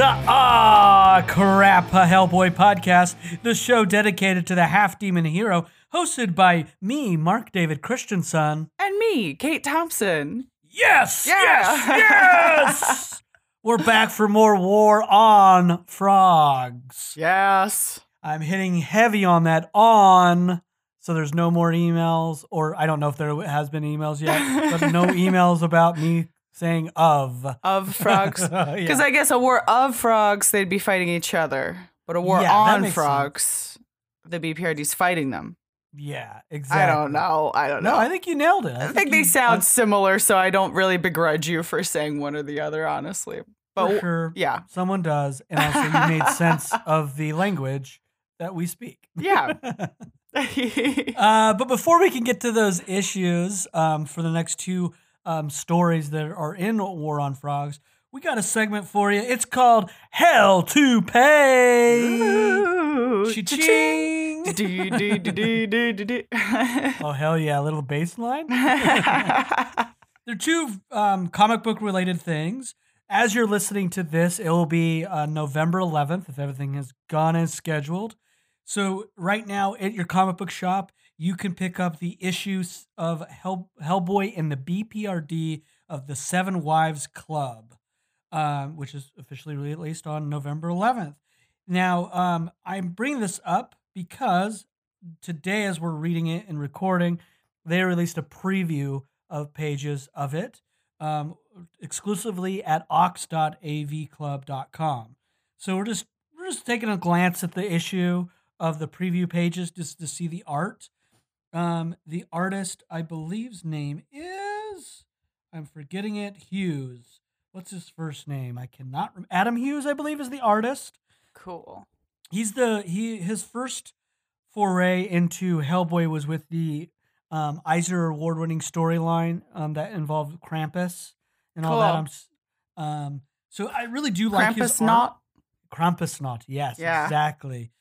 To Ah Crap, a Hellboy podcast, the show dedicated to the half demon hero, hosted by me, Mark David Christensen. And me, Kate Thompson. Yes, Yeah. yes, yes. We're back for more War on Frogs. Yes. I'm hitting heavy on that on, so there's no more emails, or I don't know if there has been emails yet, but no emails about me saying of. Of frogs. Yeah. Because I guess a war of frogs, they'd be fighting each other. But a war Yeah, on frogs, the BPRD's fighting them. Yeah, exactly. I don't know. I don't know. No, I think you nailed it. I think they you- sound uh, similar, so I don't really begrudge you for saying one or the other, honestly. But sure. yeah. Someone does, and also you made sense of the language that we speak. Yeah. uh, but before we can get to those issues um, for the next two um, stories that are in War on Frogs, we got a segment for you. It's called Hell to Pay. Cha-ching. cha-ching. Oh hell yeah! A little bass line. They're two um, comic book related things. As you're listening to this, it will be uh, November 11th if everything has gone as scheduled. So right now at your comic book shop, you can pick up the issues of Hell- Hellboy and the BPRD of the Seven Wives Club, um, which is officially released on November 11th. Now, um, I'm bringing this up because today, as we're reading it and recording, they released a preview of pages of it um, exclusively at ox.avclub.com. So we're just we're just taking a glance at the issue of the preview pages just to see the art. Um, the artist, I believe's name is I'm forgetting it. Hughes. What's his first name? I cannot. Rem- Adam Hughes, I believe, is the artist cool. he's the he his first foray into Hellboy was with the um, Eisner award winning storyline um, that involved Krampus and all that. I'm, um, so I really do like his Krampus art. not. Yes, Yeah. exactly.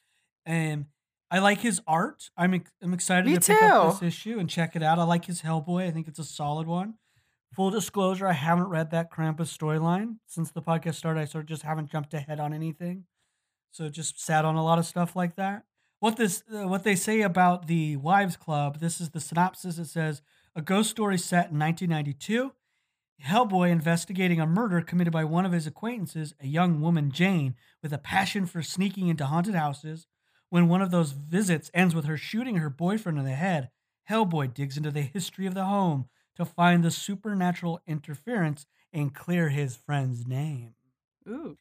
And I like his art. I'm I'm excited Me to pick up this issue and check it out. I like his Hellboy. I think it's a solid one. Full disclosure, I haven't read that Krampus storyline since the podcast started. I sort of just haven't jumped ahead on anything, so just sat on a lot of stuff like that. What this, uh, what they say about the Wives Club? This is the synopsis. It says a ghost story set in 1992. Hellboy investigating a murder committed by one of his acquaintances, a young woman, Jane, with a passion for sneaking into haunted houses. When one of those visits ends with her shooting her boyfriend in the head, Hellboy digs into the history of the home to find the supernatural interference and clear his friend's name. Ooh,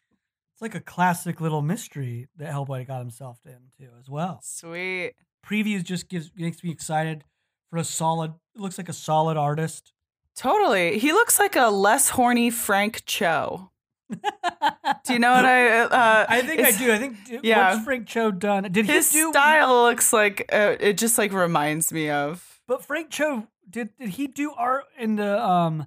It's like a classic little mystery that Hellboy got himself into as well. sweet. Previews just gives makes me excited for a solid. It looks like a solid artist. Totally. He looks like a less horny Frank Cho. Do you know what I? Uh, I think I do. I think yeah. what's Frank Cho done? Did His he do? style looks like uh, it. Just like reminds me of. But Frank Cho did did he do art in the um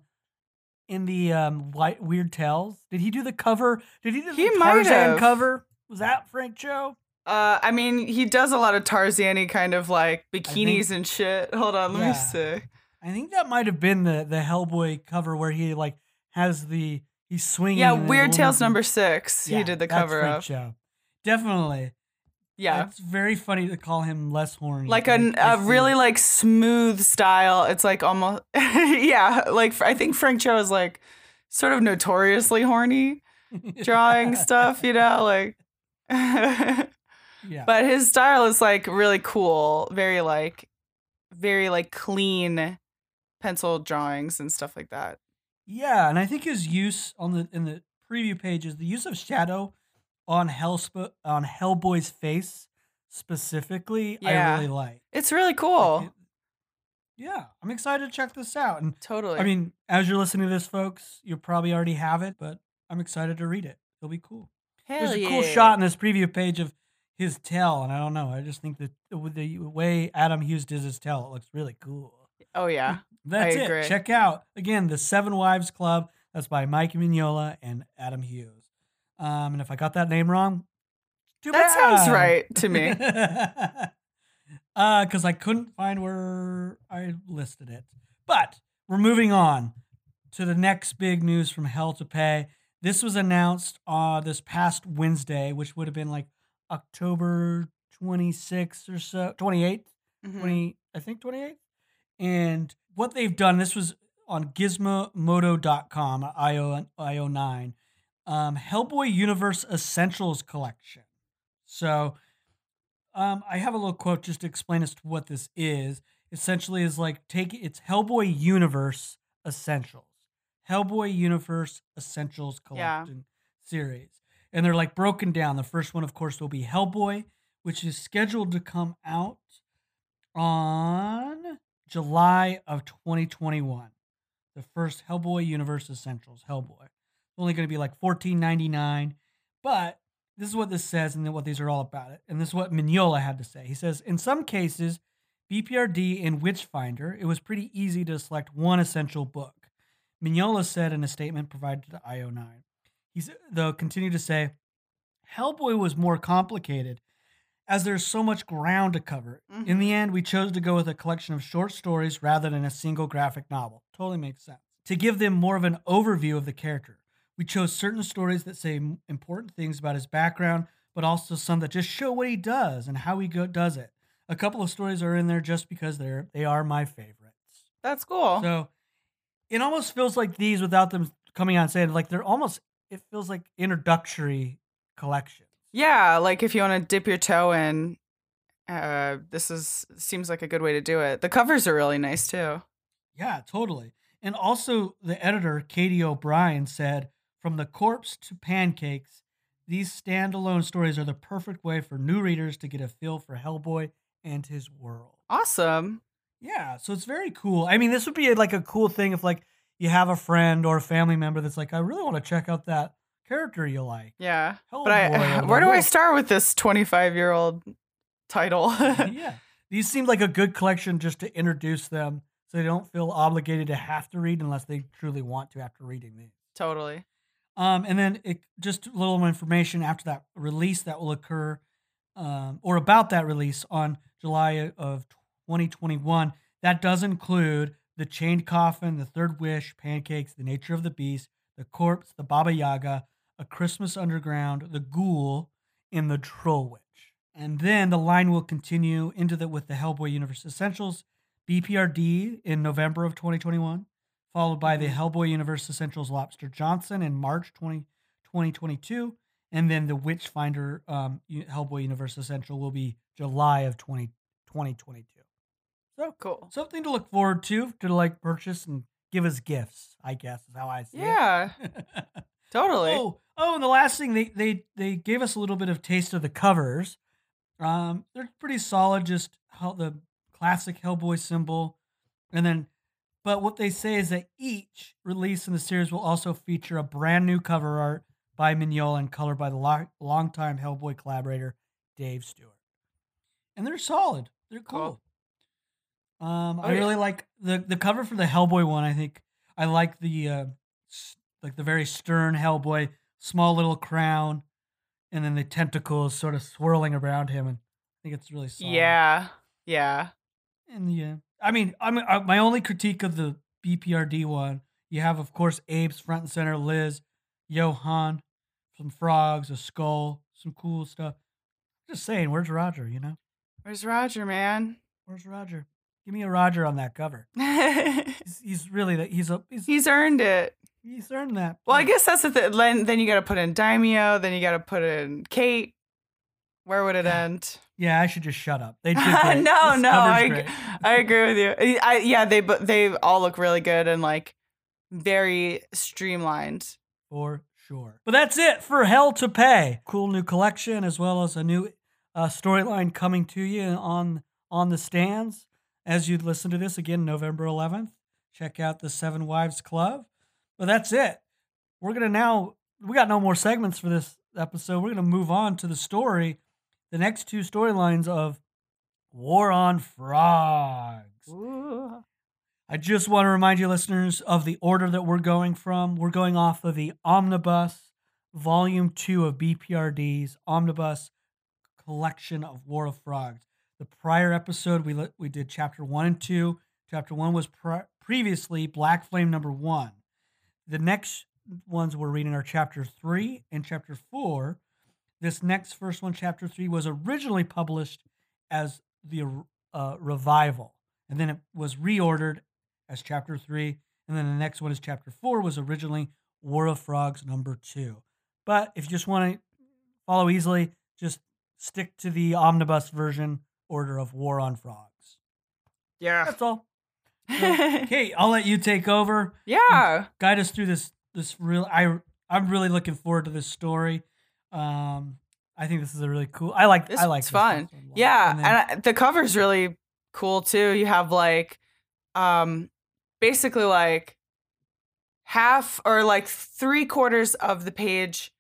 in the um white weird tales? Did he do the cover? Did he do He the Tarzan cover? Was that Frank Cho? Uh, I mean, he does a lot of Tarzan-y kind of like bikinis think- and shit. Hold on, let Yeah. me see. I think that might have been the the Hellboy cover where he like has the he's swinging. Yeah, Weird Tales number six. Yeah, he did the cover of. Cho. Definitely. Yeah, It's very funny to call him less horny. like a, a really like smooth style. It's like almost yeah. Like I think Frank Cho is like sort of notoriously horny drawing stuff. You know, like. yeah. but his style is like really cool very like very like clean pencil drawings and stuff like that Yeah, and I think his use on the in the preview pages, the use of shadow on Hellsp- on Hellboy's face specifically, I really like. it's really Like, cool it- yeah, I'm excited to check this out. And totally I mean, as you're listening to this, folks, you probably already have it, but I'm excited to read it. It'll be cool. Hell There's a cool shot in this preview page of his tail, and I don't know. I just think that with the way Adam Hughes does his tail, it looks really cool. oh yeah That's it. Check out again the Seven Wives Club. That's by Mike Mignola and Adam Hughes. Um, and if I got that name wrong, too that sounds right to me uh, because I couldn't find where I listed it. But we're moving on to the next big news from Hell to Pay. This was announced uh this past Wednesday, which would have been like October 26th or so, 28th, Mhm. 20, I think 28th. And what they've done, this was on gizmodo.com, IO, IO9, um, Hellboy Universe Essentials Collection. So um, I have a little quote just to explain as to what this is. Essentially, is like take it's Hellboy Universe Essentials, Hellboy Universe Essentials Yeah. Collection series, and they're like broken down. The first one, of course, will be Hellboy, which is scheduled to come out on July of 2021. The first Hellboy Universe Essentials, Hellboy. Only going to be like $14.99, but this is what this says and then what these are all about it. And this is what Mignola had to say. He says, in some cases, BPRD and Witchfinder, it was pretty easy to select one essential book. Mignola said in a statement provided to IO9. He's they'll continue to say, Hellboy was more complicated as there's so much ground to cover. In the mm-hmm. end, we chose to go with a collection of short stories rather than a single graphic novel. Totally makes sense. To give them more of an overview of the character, we chose certain stories that say important things about his background, but also some that just show what he does and how he go- does it. A couple of stories are in there just because they're they are my favorites. That's cool. So it almost feels like these without them coming on saying like they're almost it feels like introductory collections. Yeah, like if you want to dip your toe in, uh, this is seems like a good way to do it. The covers are really nice too. Yeah, totally. And also, the editor, Katie O'Brien, said From the corpse to pancakes, these standalone stories are the perfect way for new readers to get a feel for Hellboy and his world. Awesome. Yeah, so it's very cool. I mean, this would be like a cool thing if, like, you have a friend or a family member that's like, I really want to check out that character you like. Yeah. Hellboy. But I, where do I start with this 25 year old title? yeah. These seem like a good collection just to introduce them so they don't feel obligated to have to read unless they truly want to after reading these. totally. Um, and then it, just a little more information after that release that will occur, um, or about that release on July of 2021. That does include the Chained Coffin, the Third Wish, Pancakes, The Nature of the Beast, The Corpse, The Baba Yaga, A Christmas Underground, The Ghoul, and The Troll Witch. And then the line will continue into the with the Hellboy Universe Essentials, BPRD in November of 2021 followed by the Hellboy Universe Essentials Lobster Johnson in March 20, 2022. And then the Witchfinder um, Hellboy Universe Essential will be July of 20, 2022. So Cool. something to look forward to, to like purchase and give us gifts, I guess is how I see it. Yeah, it. totally. Oh, oh, and the last thing they they they gave us a little bit of taste of the covers. Um, they're pretty solid, just how the classic Hellboy symbol, and then, but what they say is that each release in the series will also feature a brand new cover art by Mignola and color by the lo- longtime Hellboy collaborator Dave Stewart, and they're solid. They're cool. Um, Oh, I yeah. really like the the cover for the Hellboy one. I think I like the uh, like the very stern Hellboy, small little crown, and then the tentacles sort of swirling around him, and I think it's really solid. Yeah. Yeah. and yeah, I mean, I mean, uh, my only critique of the BPRD one, you have of course Abe's front and center, Liz, Johan, some frogs, a skull, some cool stuff. Just saying, where's Roger? You know, Where's Roger, man? where's Roger? Give me a Roger on that cover. He's, he's really that. He's a he's He's earned it. He's earned that. Well, I guess that's the thing. Then, then you got to put in Daimio. Then you got to put in Kate. Where would it end? Yeah, I should just shut up. They did no, great. no, I. I agree with you. I, yeah, they they all look really good and like very streamlined. for sure. But that's it for Hell to Pay. Cool new collection as well as a new uh, storyline coming to you on on the stands as you listen to this again November 11th. Check out the Seven Wives Club. But that's it. We're gonna now we got no more segments for this episode. We're gonna move on to the story, the next two storylines of War on Frogs. I just want to remind you, listeners, of the order that we're going from. We're going off of the Omnibus Volume 2 of BPRD's Omnibus Collection of War of Frogs. The prior episode, we, we did Chapter 1 and 2. Chapter 1 was pre- previously Black Flame number 1. The next ones we're reading are chapter three and chapter four. This next first one, chapter three, was originally published as the uh, revival, and then it was reordered as chapter three, and then the next one is chapter four, was originally War of Frogs number two. But if you just want to follow easily, just stick to the omnibus version order of War on Frogs. Yeah. That's all. So, Kate, I'll let you take over. Yeah. Guide us through this. This real. I I'm really looking forward to this story. Um, I think this is a really cool. I like. This I like. it's this fun. first one a lot. Yeah, And then- and I, the cover's really cool too. You have like, um, basically like half or like three quarters of the page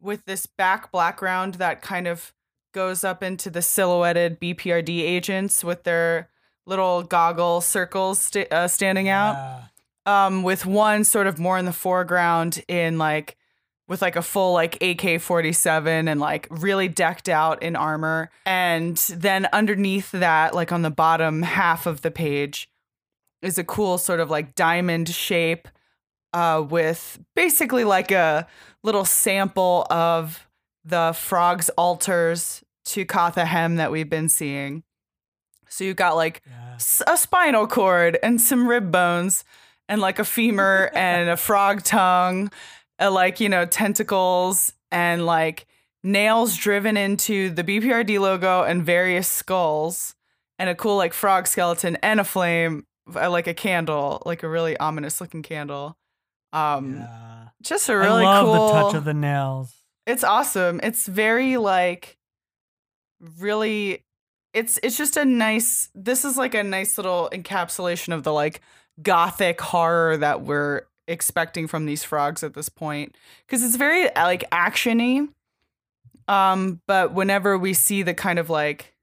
with this back background that kind of goes up into the silhouetted BPRD agents with their little goggle circles sta- uh, standing out Yeah. um, with one sort of more in the foreground in like with like a full like AK-47 and like really decked out in armor and then underneath that like on the bottom half of the page is a cool sort of like diamond shape uh, with basically like a little sample of the frog's altars to Katha-Hem that we've been seeing. So you've got like Yeah. a spinal cord and some rib bones and like a femur and a frog tongue, uh, like, you know, tentacles and like nails driven into the BPRD logo and various skulls and a cool like frog skeleton and a flame, uh, like a candle, like a really ominous looking candle. Um, yeah. just a really I love cool. the touch of the nails. It's awesome. It's very like really it's it's just a nice this is like a nice little encapsulation of the like gothic horror that we're expecting from these frogs at this point. Cuz it's very uh, like actiony um but whenever we see the kind of like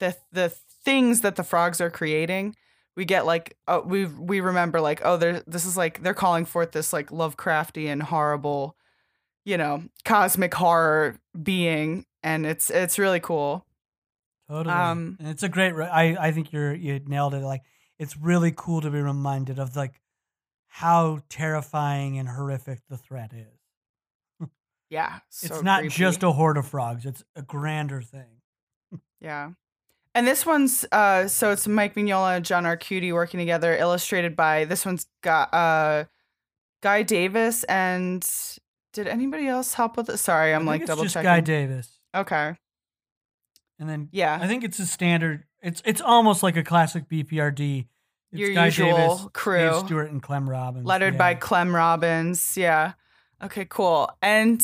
the the things that the frogs are creating we get like uh, we we remember like oh there this is like they're calling forth this like Lovecraftian horrible you know cosmic horror being and it's it's really cool Totally. Um, and it's a great. Re- I I think you're you nailed it. Like it's really cool to be reminded of like how terrifying and horrific the threat is. yeah it's not just a horde of frogs. It's a grander thing. yeah and this one's uh so it's mike mignola and john arcudi working together illustrated by this one's got uh guy davis and did anybody else help with it sorry i'm like double just checking Guy Davis, okay and then yeah I think it's a standard. It's it's almost like a classic BPRD. It's Your Guy usual Davis, crew. Dave Stewart, and Clem Robins. lettered by. Clem Robins. Yeah. Okay, cool. And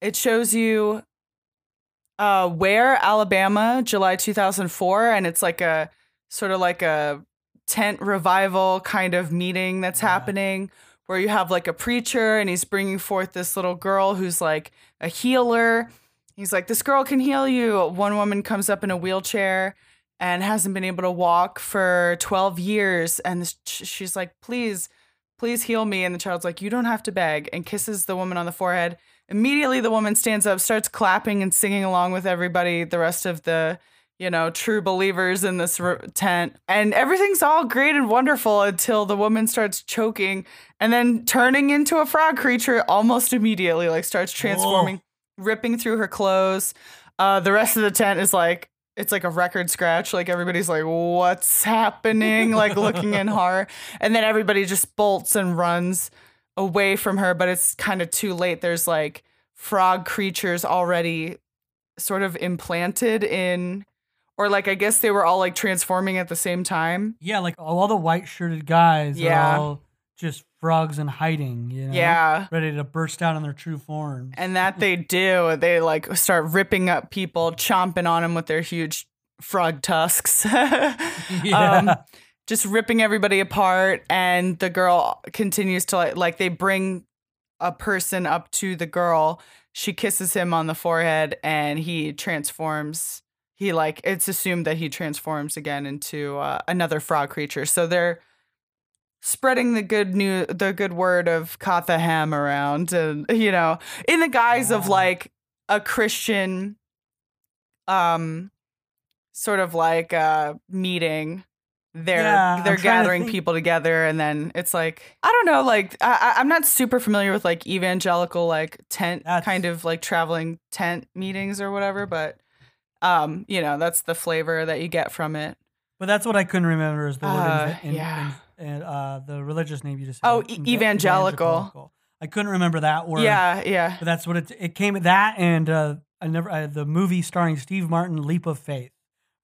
it shows you uh where Alabama, July 2004 and it's like a sort of like a tent revival kind of meeting that's Yeah. happening where you have like a preacher and he's bringing forth this little girl who's like a healer. He's like this girl can heal you. One woman comes up in a wheelchair and hasn't been able to walk for 12 years. And she's like please please heal me. And the child's like you don't have to beg. And kisses the woman on the forehead. Immediately the woman stands up starts clapping and singing along with everybody the rest of the you know true believers in this tent. And everything's all great and wonderful until the woman starts choking and then turning into a frog creature almost immediately like starts transforming ripping through her clothes. Uh the rest of the tent is like it's like a record scratch. Like everybody's like what's happening? Like looking in horror. And then everybody just bolts and runs away from her but it's kind of too late. There's like frog creatures already sort of implanted in or like i guess they were all like transforming at the same time. Yeah, like all the white shirted guys Yeah. are all just frogs in hiding. You know, yeah. Ready to burst out in their true forms. and that they do they like start ripping up people chomping on them with their huge frog tusks. Yeah, um, just ripping everybody apart and the girl continues to like like they bring a person up to the girl. She kisses him on the forehead and he transforms he like it's assumed that he transforms again into uh, another frog creature. So they're spreading the good new the good word of Katha-Hem around and you know in the guise of like a christian um sort of like uh meeting. They're Yeah, they're to gathering think- people together and then it's like i don't know like I, I- i'm not super familiar with like evangelical like tent That's- kind of like traveling tent meetings or whatever but um you know that's the flavor that you get from it. But that's what I couldn't remember is the word Uh, in, in, yeah. in- in, uh, the religious name you just said. Oh, e- evangelical. I couldn't remember that word. yeah yeah But that's what it it came that and uh, I never uh, the movie starring Steve Martin, Leap of Faith.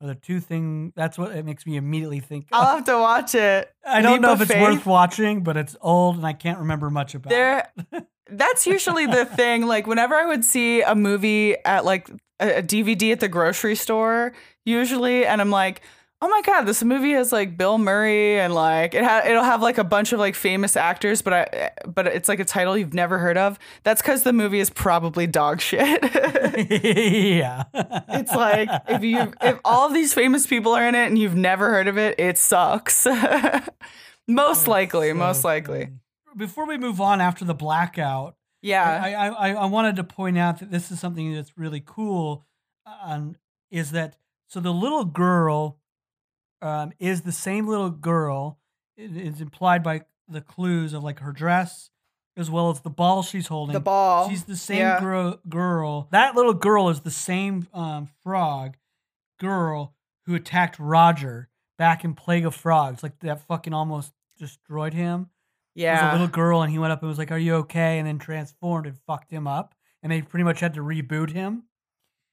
Are the two thing that's what it makes me immediately think. i'll have to watch it I don't Leap know if it's Faith? worth watching, but it's old and I can't remember much about. it. there that's usually the thing like whenever i would see a movie at like a, a dvd at the grocery store usually and i'm like oh my god this movie has like bill murray and like it ha- it'll have like a bunch of like famous actors but i but it's like a title you've never heard of that's because the movie is probably dog shit yeah. it's like if you if all of these famous people are in it and you've never heard of it it sucks most likely So most likely funny. Before we move on after the blackout, yeah I, I, I, I wanted to point out that this is something that's really cool. Um, is that so? The little girl um, is the same little girl. It is implied by the clues of like her dress, as well as the ball she's holding. the ball She's the same Yeah. girl. Girl. That little girl is the same um, frog girl who attacked Roger back in Plague of Frogs. Like that fucking almost destroyed him. It was a yeah little girl, and he went up and was like, "Are you okay?" And then transformed and fucked him up, and they pretty much had to reboot him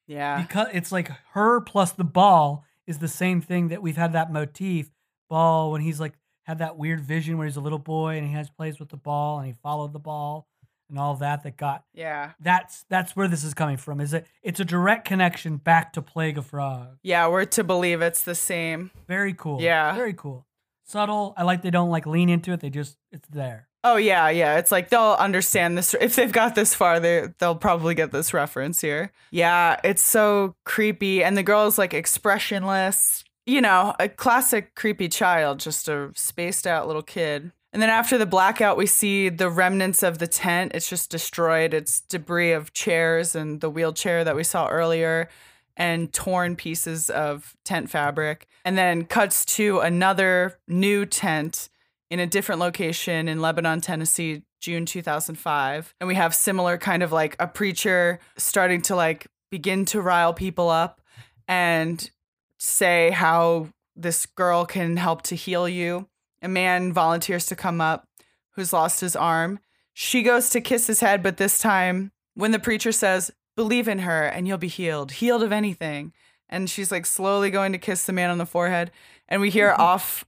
yeah because it's like her plus the ball is the same thing that we've had that motif. Ball when he's like had that weird vision where he's a little boy and he has plays with the ball and he followed the ball and all that that got yeah that's that's where this is coming from. Is it? It's a direct connection back to Plague of Frogs. Yeah, we're to believe it's the same. Very cool. Yeah. very cool. Subtle. I like they don't like lean into it. They just it's there. Oh yeah, yeah. It's like they'll understand this if they've got this far. They they'll probably get this reference here. Yeah, it's so creepy, and the girl is like expressionless. You know, a classic creepy child, just a spaced out little kid. And then after the blackout, we see the remnants of the tent. It's just destroyed. It's debris of chairs and the wheelchair that we saw earlier, and torn pieces of tent fabric. And then cuts to another new tent in a different location in Lebanon, Tennessee, June 2005. And we have similar kind of like a preacher starting to like begin to rile people up and say how this girl can help to heal you. A man volunteers to come up who's lost his arm. She goes to kiss his head, but this time when the preacher says, Believe in her and you'll be healed, healed of anything. And she's like slowly going to kiss the man on the forehead. And we hear off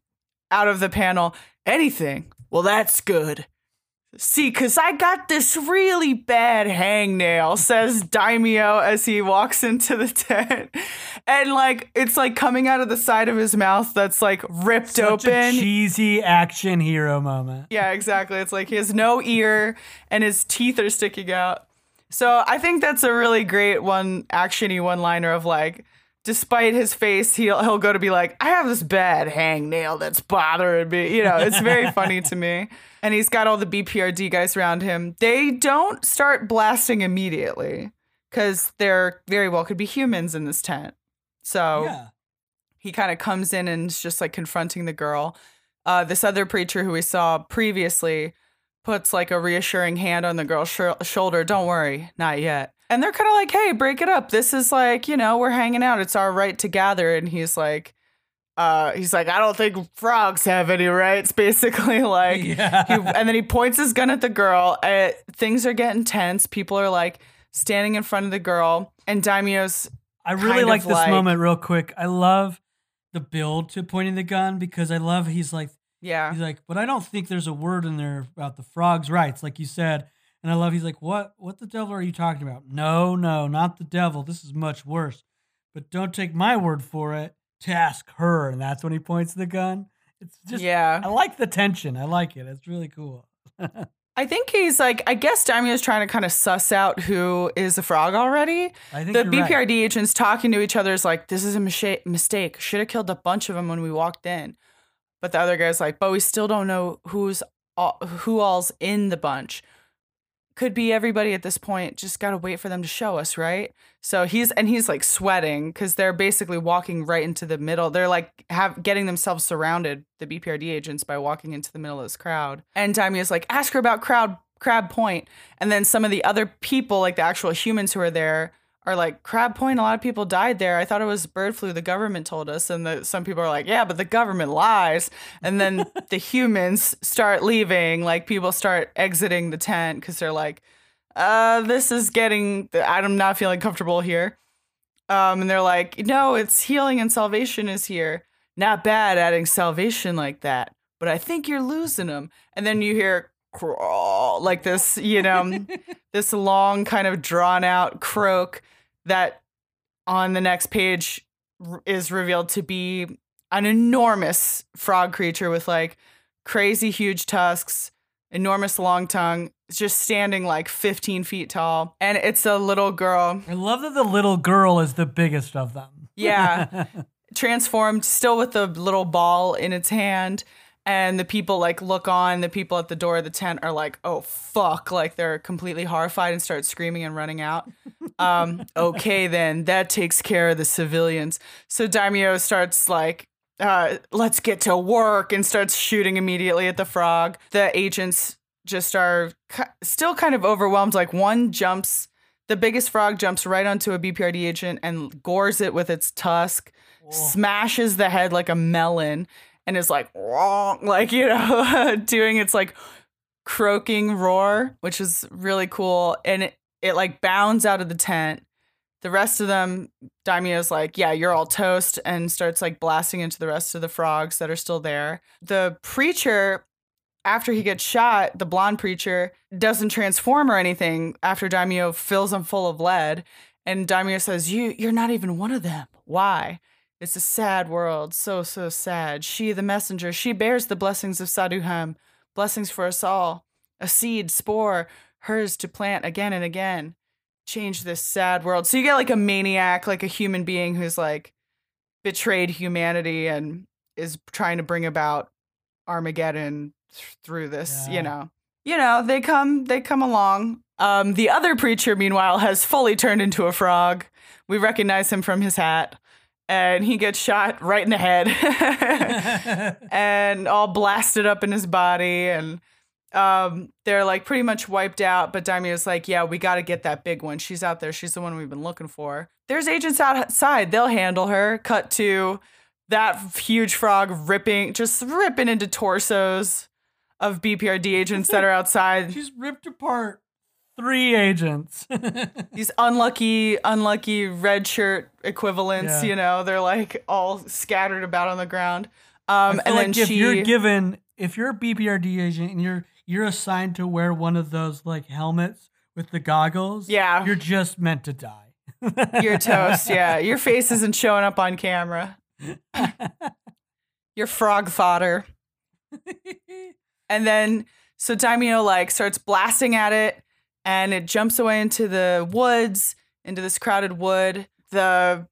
out of the panel, anything. Well, that's good. See, because I got this really bad hangnail, says Daimio as he walks into the tent. And like, it's like coming out of the side of his mouth that's like ripped Such a open. cheesy action hero moment. Yeah, exactly. It's like he has no ear and his teeth are sticking out. So I think that's a really great one actiony one liner of like, despite his face, he'll he'll go to be like, I have this bad hangnail that's bothering me. You know, it's very funny to me. And he's got all the BPRD guys around him. They don't start blasting immediately because there very well could be humans in this tent. So Yeah. he kind of comes in and is just like confronting the girl. Uh, this other preacher who we saw previously puts like a reassuring hand on the girl's shou- shoulder. Don't worry, not yet. And they're kind of like, hey, break it up. This is like, you know, we're hanging out. It's our right to gather. And he's like, uh, he's like, I don't think frogs have any rights, basically. Like, Yeah. he, and then he points his gun at the girl. Uh, things are getting tense. People are like standing in front of the girl. And Daimio's I really like this like- moment real quick. I love the build to pointing the gun because I love he's like yeah. he's like, but I don't think there's a word in there about the frog's rights, like you said. And I love he's like, what what the devil are you talking about? No, no, not the devil. This is much worse. But don't take my word for it. Task her, and that's when he points the gun. It's just yeah. I like the tension. I like it. It's really cool. I think he's like, I guess Daimio's trying to kind of suss out who is the frog already. I think The you're right. BPRD agents talking to each other is like, this is a mistake. Should have killed a bunch of them when we walked in. But the other guy's like, but we still don't know who's all, who all's in the bunch. could be everybody at this point. Just got to wait for them to show us, right? So he's and he's like sweating because they're basically walking right into the middle. They're like have getting themselves surrounded, the BPRD agents, by walking into the middle of this crowd. And Daimio's like, ask her about crowd Crab Point. And then some of the other people, like the actual humans who are there, are like Crab Point. A lot of people died there. I thought it was bird flu. The government told us, and the, some people are like, "Yeah, but the government lies." And then the humans start leaving. Like people start exiting the tent because they're like, "Uh, this is getting. I'm not feeling comfortable here." Um, and they're like, "No, it's healing and salvation is here. Not bad adding salvation like that, but I think you're losing them." And then you hear crawl like this, you know, this long kind of drawn out croak that on the next page is revealed to be an enormous frog creature with like crazy huge tusks, enormous long tongue, just standing like 15 feet tall. And it's a little girl. I love that the little girl is the biggest of them. Yeah. Transformed, still with the little ball in its hand and the people like look on the people at the door of the tent are like oh fuck like they're completely horrified and start screaming and running out. Um okay then that takes care of the civilians. So daimio starts like uh let's get to work and starts shooting immediately at the frog. The agents just are ki- still kind of overwhelmed like one jumps the biggest frog jumps right onto a bprd agent and gores it with its tusk smashes the head like a melon and is like wrong, like you know, doing its like croaking roar, which is really cool. And it, it like bounds out of the tent. The rest of them, Daimio's like, yeah, you're all toast, and starts like blasting into the rest of the frogs that are still there. The preacher, after he gets shot, the blonde preacher doesn't transform or anything after Daimio fills him full of lead. And Daimio says, You you're not even one of them. Why? It's a sad world, so, so sad. She, the messenger, she bears the blessings of Sadu-Hem, blessings for us all. A seed, spore, hers to plant again and again. Change this sad world. So you get like a maniac, like a human being who's like betrayed humanity and is trying to bring about Armageddon th- through this, Yeah. you know. You know, they come they come along. Um, the other preacher, meanwhile, has fully turned into a frog. We recognize him from his hat and he gets shot right in the head. And all blasted up in his body. And um, they're like pretty much wiped out. But Daimio's like yeah we got to get that big one. She's out there. She's the one we've been looking for. There's agents outside. They'll handle her. Cut to that huge frog ripping just ripping into torsos of BPRD agents that are outside. She's ripped apart three agents. these unlucky, unlucky red shirt equivalents. Yeah. You know, they're like all scattered about on the ground. Um, and like then if she, you're given, if you're a BPRD agent and you're you're assigned to wear one of those like helmets with the goggles, Yeah. you're just meant to die. you're toast. Yeah, your face isn't showing up on camera. You're frog fodder. And then so Daimio like starts blasting at it, and it jumps away into the woods, into this crowded wood. The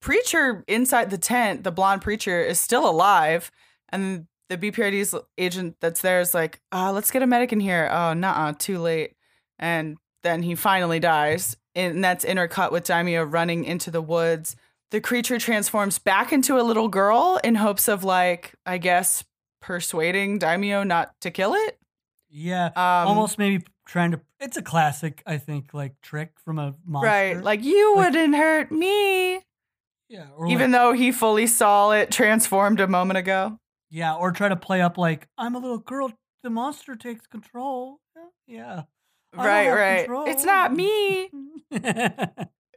preacher inside the tent, the blonde preacher, is still alive, and the BPRD's agent that's there is like, uh, let's get a medic in here. Oh, nah, too late. And then he finally dies, and that's intercut with Daimio running into the woods. The creature transforms back into a little girl in hopes of like, I guess, persuading Daimio not to kill it. Yeah, Um, almost maybe trying to. It's a classic, I think, like trick from a monster. right. Like you Like- wouldn't hurt me, yeah, or even like, though he fully saw it transformed a moment ago. yeah, or try to play up like I'm a little girl. The monster takes control. Yeah, I right, right. control. It's not me.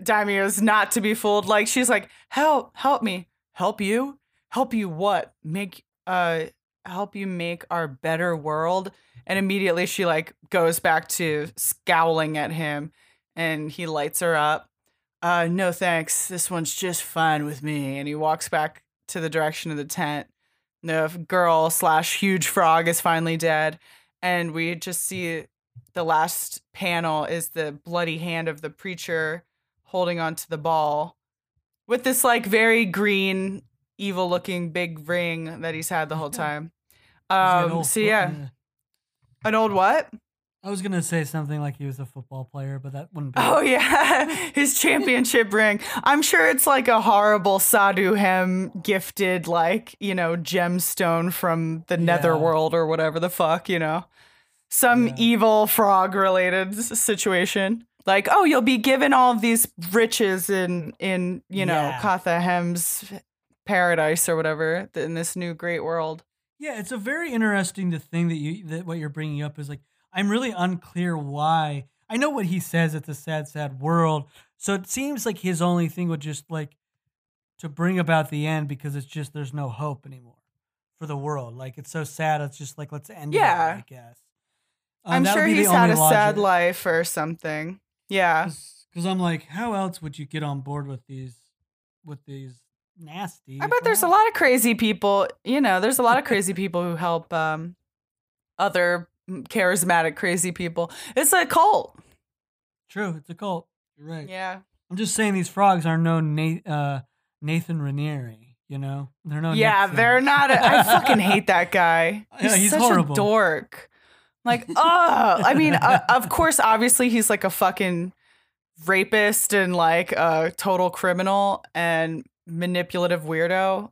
Daimio's not to be fooled. Like she's like, help, help me, help you, help you. What? Make uh, help you make our better world. And immediately she like goes back to scowling at him, and he lights her up. Uh, no thanks. This one's just fine with me. And he walks back to the direction of the tent. The girl slash huge frog is finally dead, and we just see the last panel is the bloody hand of the preacher holding onto the ball with this like very green, evil looking big ring that he's had the whole time. Um, old so foot- yeah, an old what? I was gonna say something like he was a football player, but that wouldn't be. Oh yeah, his championship ring. I'm sure it's like a horrible Sadu-Hem gifted like, you know, gemstone from the Yeah. netherworld or whatever the fuck, you know. Some Yeah. evil frog related situation. Like, oh, you'll be given all these riches in in, you know, Yeah. Katha Hem's paradise or whatever in this new great world. Yeah, it's a very interesting the thing that you that what you're bringing up is like I'm really unclear why. I know what he says. It's a sad, sad world. So it seems like his only thing would just like to bring about the end because it's just there's no hope anymore for the world. Like it's so sad. It's just like let's end. Yeah. it, I guess. Um, I'm sure he's had a only sad life or something. Yeah. Because I'm like, how else would you get on board with these with these nasty? I bet there's a lot of crazy people. You know, there's a lot of crazy people who help um, other charismatic crazy people. It's a cult. True, it's a cult. You're right. Yeah. I'm just saying these frogs are no Na- uh, Nathan Ranieri. You know, they're no. yeah, Nixon. they're not. A, I fucking hate that guy. He's, Yeah, he's such horrible. a dork. Like, oh, I mean, uh, of course, obviously, he's like a fucking rapist and like a total criminal and manipulative weirdo,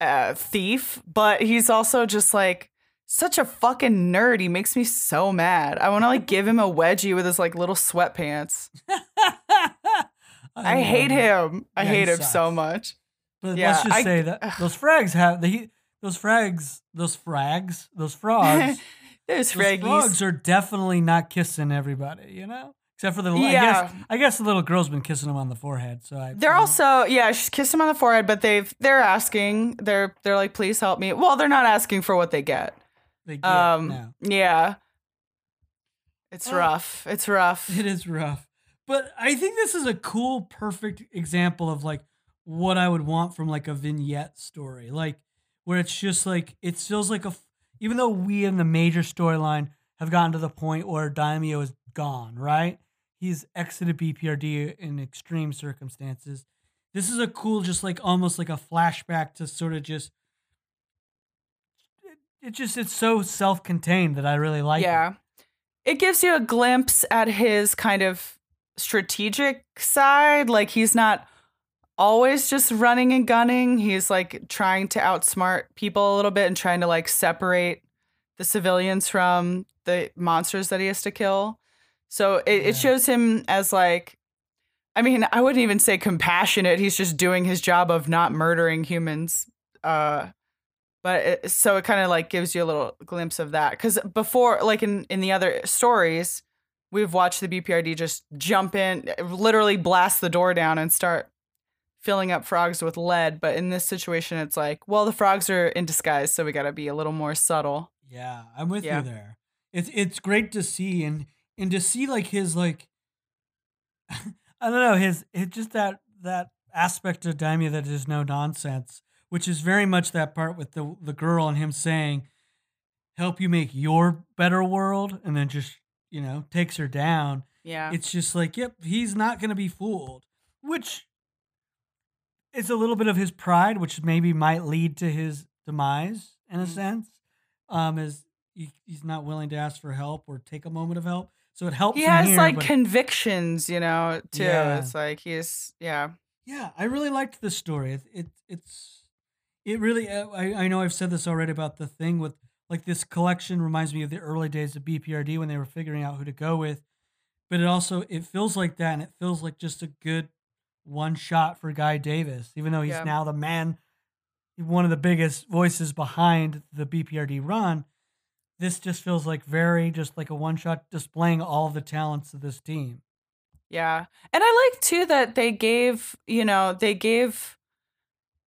uh, thief. But he's also just like such a fucking nerd. He makes me so mad. I want to like give him a wedgie with his like little sweatpants. I, love hate him. I Yeah, hate him so much. But Yeah, let's just I- say that those frags have the he, those frags, those frags, those frogs. There's those frogs are definitely not kissing everybody. You know, except for the. I Yeah. guess I guess the little girl's been kissing them on the forehead. So I. They're also yeah, she's kissed him on the forehead, but they've they're asking. They're they're like, please help me. Well, they're not asking for what they get. They get Um now. yeah. It's Uh, rough. It's rough. It is rough. But I think this is a cool, perfect example of like what I would want from like a vignette story. Like where it's just like it feels like a even though we in the major storyline have gotten to the point where Daimio is gone, right? He's exited BPRD in extreme circumstances. This is a cool, just like almost like a flashback to sort of just it, it just it's so self-contained that I really like it. yeah. It gives you a glimpse at his kind of strategic side. Like he's not always just running and gunning. He's like trying to outsmart people a little bit and trying to like separate the civilians from the monsters that he has to kill. So it, Yeah. it shows him as like I mean, I wouldn't even say compassionate. He's just doing his job of not murdering humans. Uh but it, so it kind of like gives you a little glimpse of that because before like in in the other stories we've watched the bprd just jump in literally blast the door down and start filling up frogs with lead but in this situation it's like well the frogs are in disguise so we got to be a little more subtle Yeah, I'm with Yeah. you there. It's it's great to see and and to see like his like I don't know his it just that that aspect of Daimio that is no nonsense, which is very much that part with the the girl and him saying, "Help you make your better world," and then just you know takes her down. yeah It's just like, yep, he's not going to be fooled, which is a little bit of his pride, which maybe might lead to his demise in a Mhm. sense. Um, is he, he's not willing to ask for help or take a moment of help, so it helps. he has here, like convictions you know too Yeah. it's like he's yeah yeah, I really liked this story. It, it it's it really. uh, I I know I've said this already about the thing with like this collection reminds me of the early days of BPRD when they were figuring out who to go with, but it also it feels like that, and it feels like just a good one shot for Guy Davis, even though he's Yeah. now the man, one of the biggest voices behind the BPRD run. This just feels like very just like a one shot displaying all the talents of this team. Yeah. And I like too that they gave, you know, they gave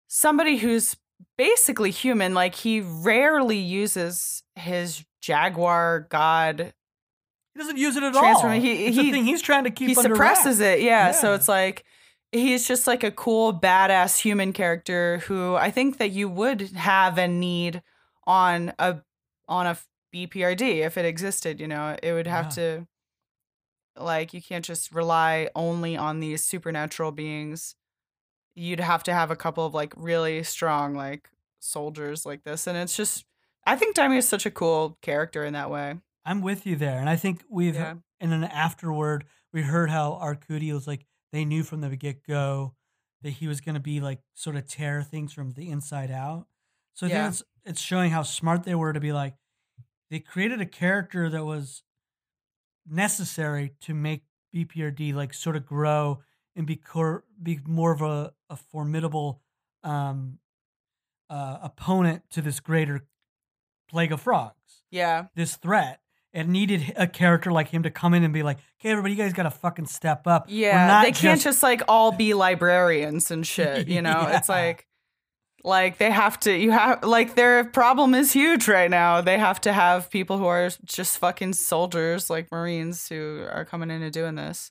somebody who's basically human, like he rarely uses his jaguar god. He doesn't use it at all. he- he- thing he's trying to keep. he under suppresses wraps. it. Yeah. So it's like he's just like a cool, badass human character who I think that you would have and need on a on a BPRD if it existed, you know. It would have Yeah. to like you can't just rely only on these supernatural beings. You'd have to have a couple of like really strong like soldiers like this and it's just I think Daimio is such a cool character in that way. I'm with you there, and I think we've Yeah. in an afterword we heard how Arcudi was like they knew from the get go that he was going to be like sort of tear things from the inside out. So I Yeah. think it's it's showing how smart they were to be like they created a character that was necessary to make BPRD like sort of grow and be cor- be more of a, a formidable um, uh, opponent to this greater plague of frogs Yeah. this threat. It needed a character like him to come in and be like, "Okay, everybody, you guys got to fucking step up." Yeah. They can't just like all be librarians and shit, you know? It's like like they have to you have like their problem is huge right now. They have to have people who are just fucking soldiers like Marines who are coming in and doing this.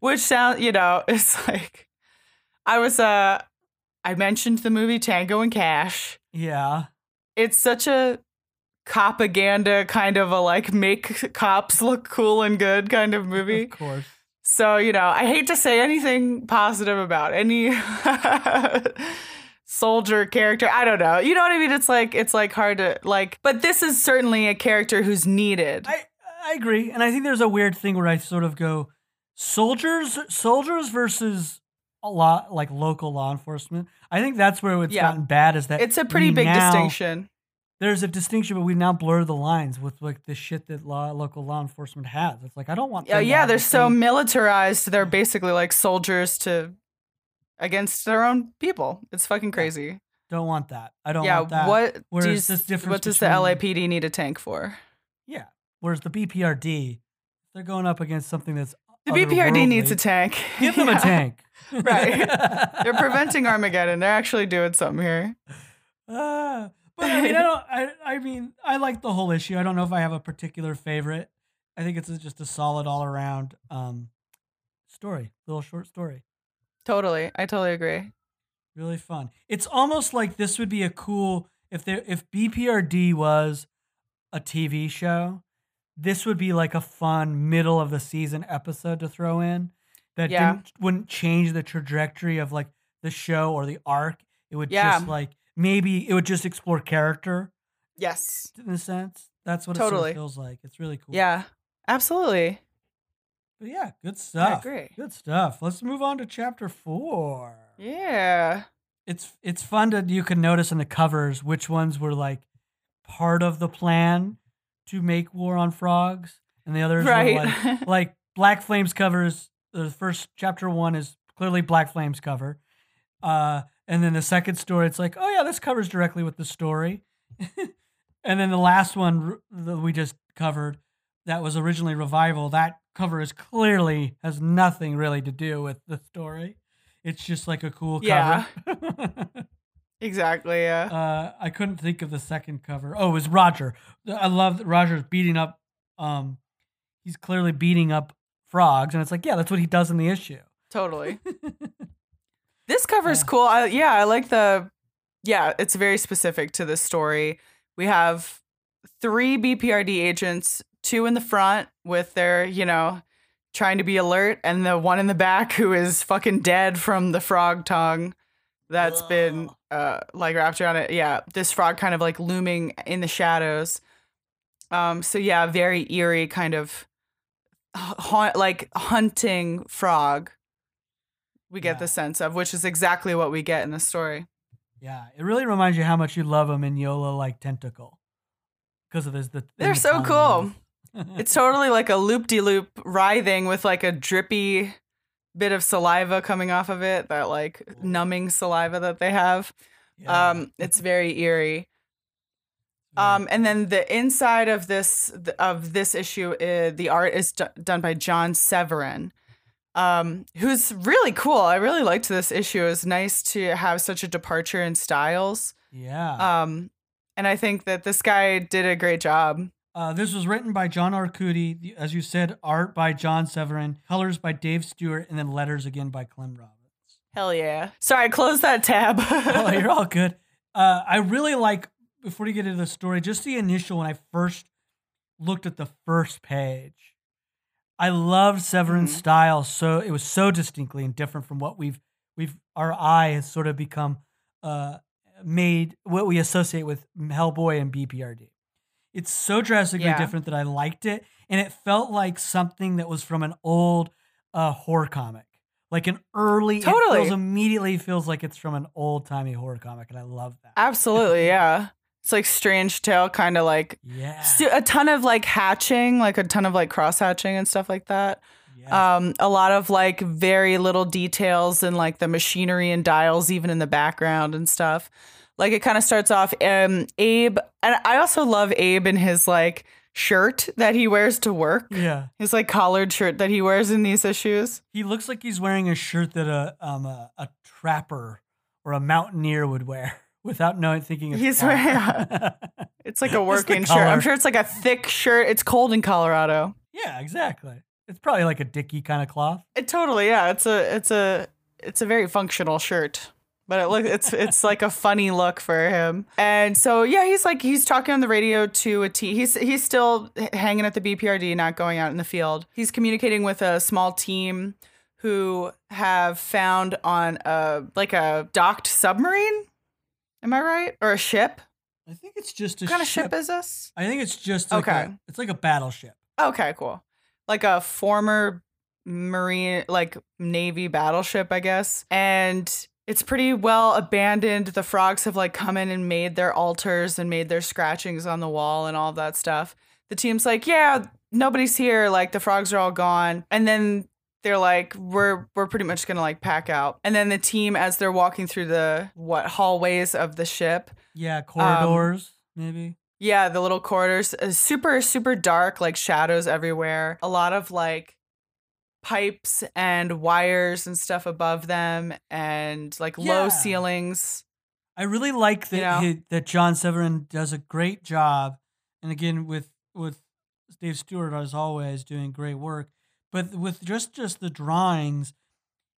Which sound, you know, it's like I was uh I mentioned the movie Tango and Cash. yeah, It's such a propaganda kind of a like make cops look cool and good kind of movie. of course. So, you know, I hate to say anything positive about any soldier character. I don't know. You know what I mean? It's like it's like hard to like but this is certainly a character who's needed. I I agree, and I think there's a weird thing where I sort of go, soldiers, soldiers versus a lot like local law enforcement. I think that's where it's Yeah. gotten bad. Is that it's a pretty big now- distinction. There's a distinction, but we now blur the lines with like the shit that law, local law enforcement has. It's like I don't want. Oh, yeah, yeah, they're so militarized. They're basically like soldiers to against their own people. It's fucking crazy. don't want that. I don't yeah, want that. what you, this difference what does the LAPD need a tank for? Yeah. Whereas the BPRD, they're going up against something that's The BPRD needs a tank. Give them Yeah. a tank. Right. They're preventing Armageddon. They're actually doing something here. Ah, but I mean, I don't. I, I mean, I like the whole issue. I don't know if I have a particular favorite. I think it's just a solid all around um, story, little short story. Totally. I totally agree. Really fun. It's almost like this would be a cool if there if BPRD was a TV show. This would be like a fun middle of the season episode to throw in that Yeah. didn't wouldn't change the trajectory of like the show or the arc. It would Yeah. just like maybe it would just explore character Yes. in a sense. That's what it sort Totally. of feels like. It's really cool. Yeah. Absolutely. But yeah, good stuff. I agree. Good stuff. Let's move on to chapter four. Yeah. It's it's fun to you can notice in the covers which ones were like part of the plan to make War on Frogs, and the others Right. were like like Black Flames covers. The first chapter one is clearly Black Flames cover, uh, and then the second story, it's like, oh yeah, this covers directly with the story, and then the last one that we just covered, that was originally revival. That cover is clearly has nothing really to do with the story. It's just like a cool Yeah. cover. exactly. Yeah. uh, I couldn't think of the second cover. Oh, it was Roger. I love that Roger's beating up. Um, he's clearly beating up frogs, and it's like, yeah, that's what he does in the issue. Totally. This cover's Yeah. cool. I, yeah, I like the. Yeah, it's very specific to this story. We have three BPRD agents, two in the front with their, you know, trying to be alert, and the one in the back who is fucking dead from the frog tongue that's been uh like wrapped around it. Yeah, this frog kind of like looming in the shadows. Um. So yeah, very eerie kind of, haunt like hunting frog we get Yeah. the sense of, which is exactly what we get in the story. Yeah, it really reminds you how much you love him in Yola like Tentacle because of his. The, They're the so cool. It's totally like a loop de loop writhing with like a drippy bit of saliva coming off of it, that like numbing saliva that they have. Yeah, Um, it's very eerie. very Um, and then the inside of this of this issue, uh, the art is d- done by John Severin, um, who's really cool. I really liked this issue. It was nice to have such a departure in styles. yeah. Um, and I think that this guy did a great job. Uh, this was written by John Arcudi, as you said, art by John Severin, colors by Dave Stewart, and then letters again by Clem Robins. Hell yeah! Sorry, close that tab. oh, you're all good. Uh, I really like before you get into the story, just the initial when I first looked at the first page. I loved Severin's Mhm. style, so it was so distinctly and different from what we've we've our eye has sort of become uh, made what we associate with Hellboy and BPRD. It's so drastically Yeah. different that I liked it, and it felt like something that was from an old uh, horror comic, like an early. It Totally. feels immediately feels like it's from an old timey horror comic, and I love that. Absolutely, yeah. It's like Strange Tale, kind of like Yeah. a ton of like hatching, like a ton of like cross hatching and stuff like that. yeah. Um, a lot of like very little details and like the machinery and dials, even in the background and stuff. Like it kind of starts off. Um, Abe, and I also love Abe in his like shirt that he wears to work. yeah. His like collared shirt that he wears in these issues. He looks like he's wearing a shirt that a um a, a trapper or a mountaineer would wear without knowing thinking He's wearing- It's like a working shirt. I'm sure it's like a thick shirt. It's cold in Colorado. yeah, exactly. It's probably like a dicky kind of cloth. It totally, yeah. It's a it's a it's a very functional shirt. But it look it's it's like a funny look for him. And so yeah, he's like he's talking on the radio to a T. He's he's still hanging at the BPRD, not going out in the field. He's communicating with a small team who have found on a like a docked submarine. Am I right? Or a ship? I think it's just a What kind of ship is this? I think it's just like Okay. a, it's like a battleship. Okay, cool. Like a former marine, like navy battleship, I guess. And it's pretty well abandoned. The frogs have like come in and made their altars and made their scratchings on the wall and all that stuff. The team's like, yeah, nobody's here. Like the frogs are all gone. And then they're like, we're we're pretty much gonna like pack out. And then the team, as they're walking through the what hallways of the ship, Yeah, Um, corridors maybe. yeah, the little corridors, uh, super, super dark, like shadows everywhere. A lot of like pipes and wires and stuff above them, and like low ceilings. I really like that You know? he, that John Severin does a great job, and again with with Dave Stewart as always doing great work. But with just just the drawings,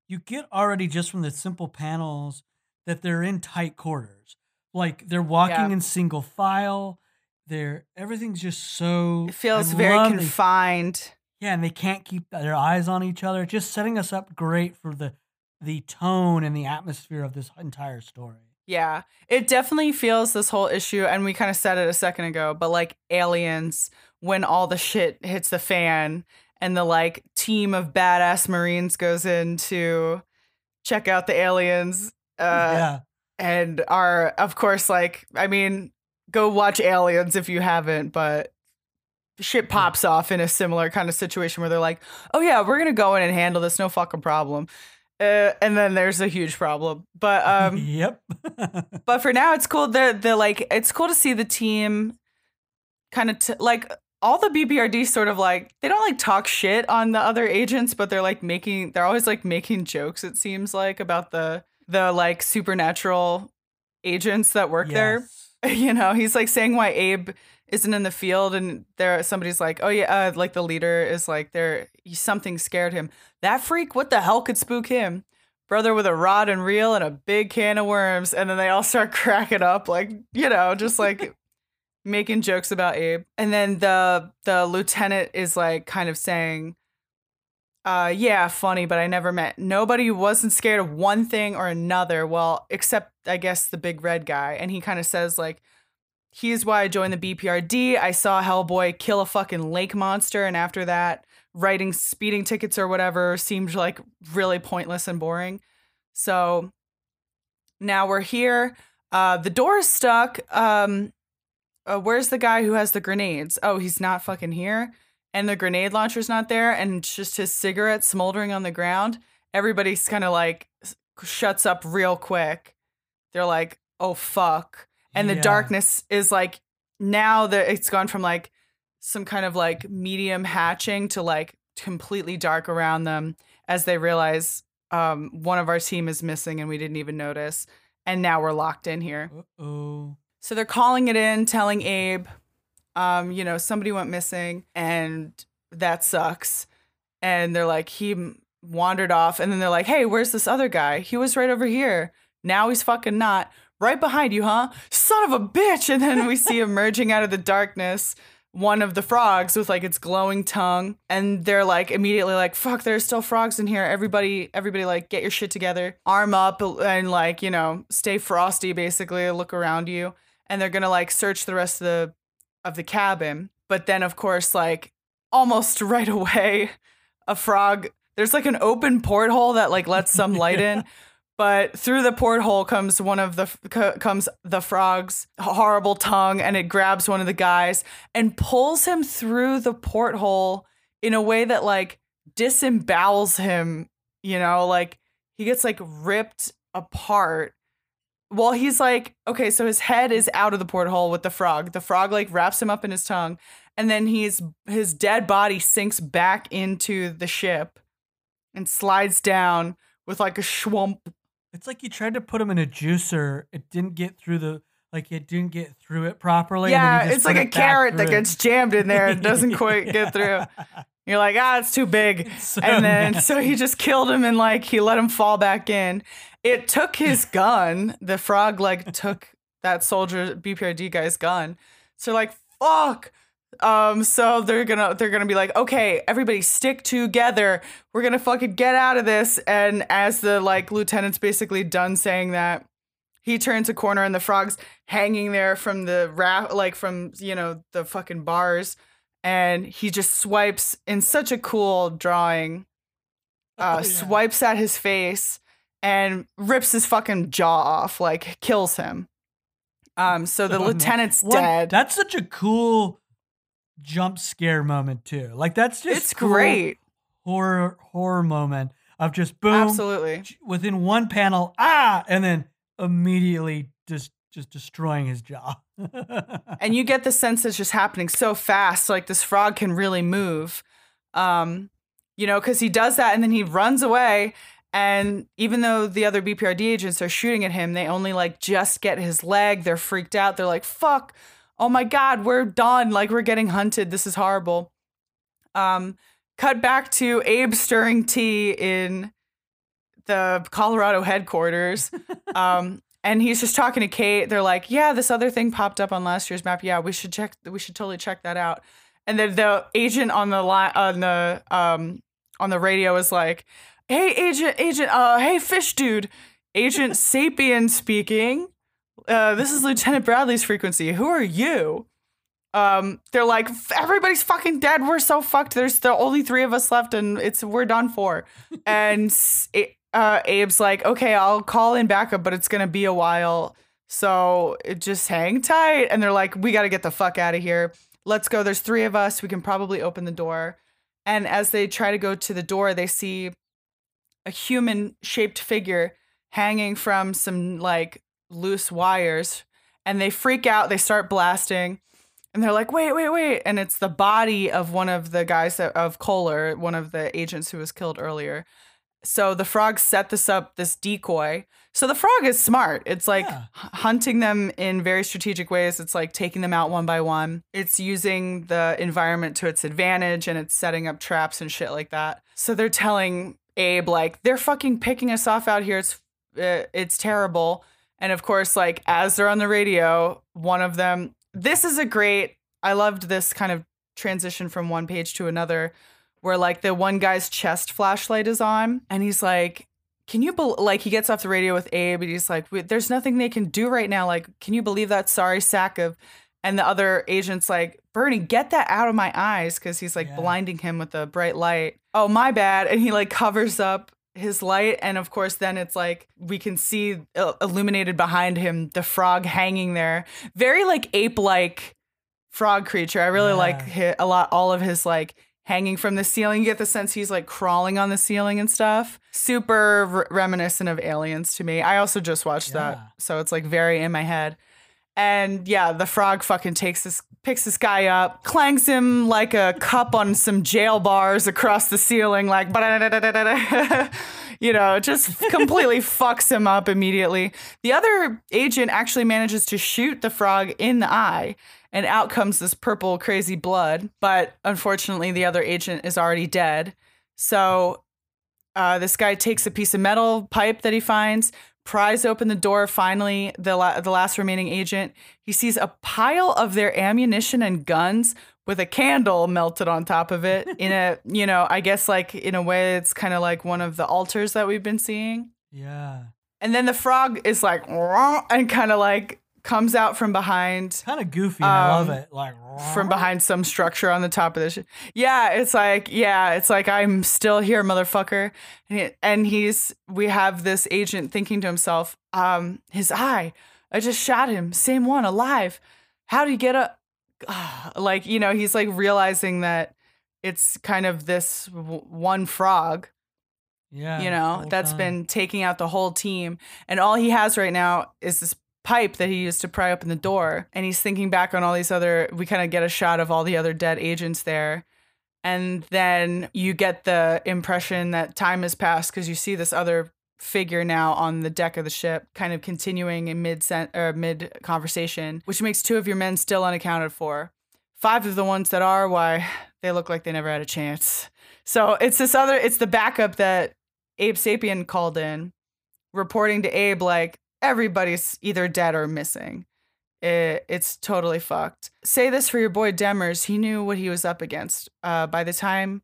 you get already just from the simple panels that they're in tight quarters. Like they're walking Yeah. in single file. They're everything's just so It feels I very confined. Yeah, and they can't keep their eyes on each other. Just setting us up great for the the tone and the atmosphere of this entire story. Yeah, it definitely feels this whole issue, and we kind of said it a second ago, but like aliens, when all the shit hits the fan and the like team of badass Marines goes in to check out the aliens. Uh, yeah. and are of course like i mean go watch aliens if you haven't but shit pops off in a similar kind of situation where they're like oh yeah we're gonna go in and handle this no fucking problem. Uh, and then there's a huge problem. But um yep. but for now it's cool. The the like it's cool to see the team kind of t- like all the BPRD sort of like they don't like talk shit on the other agents but they're like making they're always like making jokes it seems like about the the like supernatural agents that work there. You know he's like saying why Abe isn't in the field and there somebody's like oh yeah uh, like the leader is like there something scared him. That freak what the hell could spook him? Brother with a rod and reel and a big can of worms and then they all start cracking up like you know just like making jokes about Abe. And then the the lieutenant is like kind of saying uh yeah funny but I never met nobody who wasn't scared of one thing or another well except I guess the big red guy. And he kind of says like here's why I joined the BPRD I saw Hellboy kill a fucking lake monster and after that writing speeding tickets or whatever seemed like really pointless and boring. So now we're here. Uh the door is stuck. Um uh, where's the guy who has the grenades? Oh he's not fucking here. And the grenade launcher's not there and just his cigarette smoldering on the ground. Everybody's kind of like shuts up real quick. They're like oh fuck and the Yeah. darkness is like now that it's gone from like some kind of like medium hatching to like completely dark around them as they realize um, one of our team is missing and we didn't even notice and now we're locked in here Oh. so they're calling it in, telling Abe, um, you know, somebody went missing and that sucks. And they're like, he wandered off. And then they're like, hey, where's this other guy? He was right over here. Now he's fucking not. Right behind you, huh? Son of a bitch. And then we see emerging out of the darkness one of the frogs with like its glowing tongue. And they're like immediately like, fuck, there's still frogs in here. Everybody, everybody, like, get your shit together, arm up, and like, you know, stay frosty basically, look around you and they're gonna like search the rest of the of the cabin. But then, of course, like almost right away, a frog. There's like an open porthole that like lets some light in, but through the porthole comes one of the comes the frog's horrible tongue, and it grabs one of the guys and pulls him through the porthole in a way that like disembowels him. You know, like he gets like ripped apart well, he's like, okay, so his head is out of the porthole with the frog. The frog like wraps him up in his tongue, and then he's his dead body sinks back into the ship and slides down with like a schwump. It's like you tried to put him in a juicer. It didn't get through the like it didn't get through it properly. Yeah, it's like a it carrot that gets jammed in there and doesn't quite get through. You're like, ah, it's too big. so and then nasty. so he just killed him and like he let him fall back in. It took his gun. The frog like took that soldier BPRD guy's gun. So like fuck. Um so they're gonna they're gonna be like, okay, everybody stick together. We're gonna fucking get out of this. And as the like lieutenant's basically done saying that, he turns a corner and the frog's hanging there from the raft like from you know the fucking bars and he just swipes in such a cool drawing uh Oh, yeah. swipes at his face and rips his fucking jaw off like kills him um so the Oh, lieutenant's dead That's such a cool jump scare moment too. Like that's just it's cool great horror horror moment of just boom absolutely within one panel ah and then immediately just just destroying his jaw. and you get the sense it's just happening so fast like this frog can really move um you know because he does that and then he runs away and even though the other bprd agents are shooting at him they only like just get his leg they're freaked out they're like fuck oh my god we're done like we're getting hunted this is horrible um cut back to abe stirring tea in the colorado headquarters um and he's just talking to Kate. They're like, "Yeah, this other thing popped up on last year's map. Yeah, we should check. We should totally check that out." And then the agent on the line on the um on the radio is like, "Hey, agent, agent, uh, hey, fish dude, Agent Sapien speaking. Uh, this is Lieutenant Bradley's frequency. Who are you?" Um, they're like, everybody's fucking dead. We're so fucked. There's the only three of us left, and it's we're done for. and it, uh, Abe's like, okay, I'll call in backup, but it's gonna be a while. So it just hang tight. And they're like, we gotta get the fuck out of here. Let's go. There's three of us. We can probably open the door. And as they try to go to the door, they see a human shaped figure hanging from some like loose wires. And they freak out. They start blasting. And they're like, wait, wait, wait. And it's the body of one of the guys that, of Kohler, one of the agents who was killed earlier. So the frog set this up, this decoy. So the frog is smart. It's like Yeah. hunting them in very strategic ways. It's like taking them out one by one. It's using the environment to its advantage and it's setting up traps and shit like that. So they're telling Abe like they're fucking picking us off out here. It's uh, it's terrible. And of course, like as they're on the radio, one of them. This is a great. I loved this kind of transition from one page to another where like the one guy's chest flashlight is on and he's like can you bel like he gets off the radio with abe and he's like there's nothing they can do right now like can you believe that sorry sack of and the other agent's like bernie get that out of my eyes because he's like Yeah. blinding him with a bright light oh my bad and he like covers up his light and of course then it's like we can see uh, illuminated behind him the frog hanging there very like ape like frog creature i really like Yeah. hi- a lot all of his like hanging from the ceiling. You get the sense he's like crawling on the ceiling and stuff. Super re- reminiscent of aliens to me. I also just watched Yeah. that, so it's like very in my head. And yeah, the frog fucking takes this, picks this guy up, clangs him like a cup on some jail bars across the ceiling, like, you know, just completely fucks him up immediately. The other agent actually manages to shoot the frog in the eye, and out comes this purple crazy blood. But unfortunately, the other agent is already dead. So uh, this guy takes a piece of metal pipe that he finds, pries open the door. Finally, the la- the last remaining agent, he sees a pile of their ammunition and guns with a candle melted on top of it. In a, you know, I guess like in a way, it's kind of like one of the altars that we've been seeing. Yeah. And then the frog is like, and kind of like comes out from behind Kind of goofy. and I love Um, it. Like from behind some structure on the top of this. sh- Yeah, it's like yeah, it's like I'm still here, motherfucker. And, he, and he's we have this agent thinking to himself, um, his eye, I just shot him, same one, alive. How did he get a? like you know, he's like realizing that it's kind of this w- one frog Yeah. you know, that's time. been taking out the whole team. And all he has right now is this pipe that he used to pry open the door. And he's thinking back on all these other, we kind of get a shot of all the other dead agents there. And then you get the impression that time has passed because you see this other figure now on the deck of the ship, kind of continuing in mid or mid conversation, which makes two of your men still unaccounted for. Five of the ones that are, why they look like they never had a chance. So it's this other, it's the backup that Abe Sapien called in, reporting to Abe like everybody's either dead or missing. It, it's totally fucked. Say this for your boy Demers. He knew what he was up against. Uh, by the time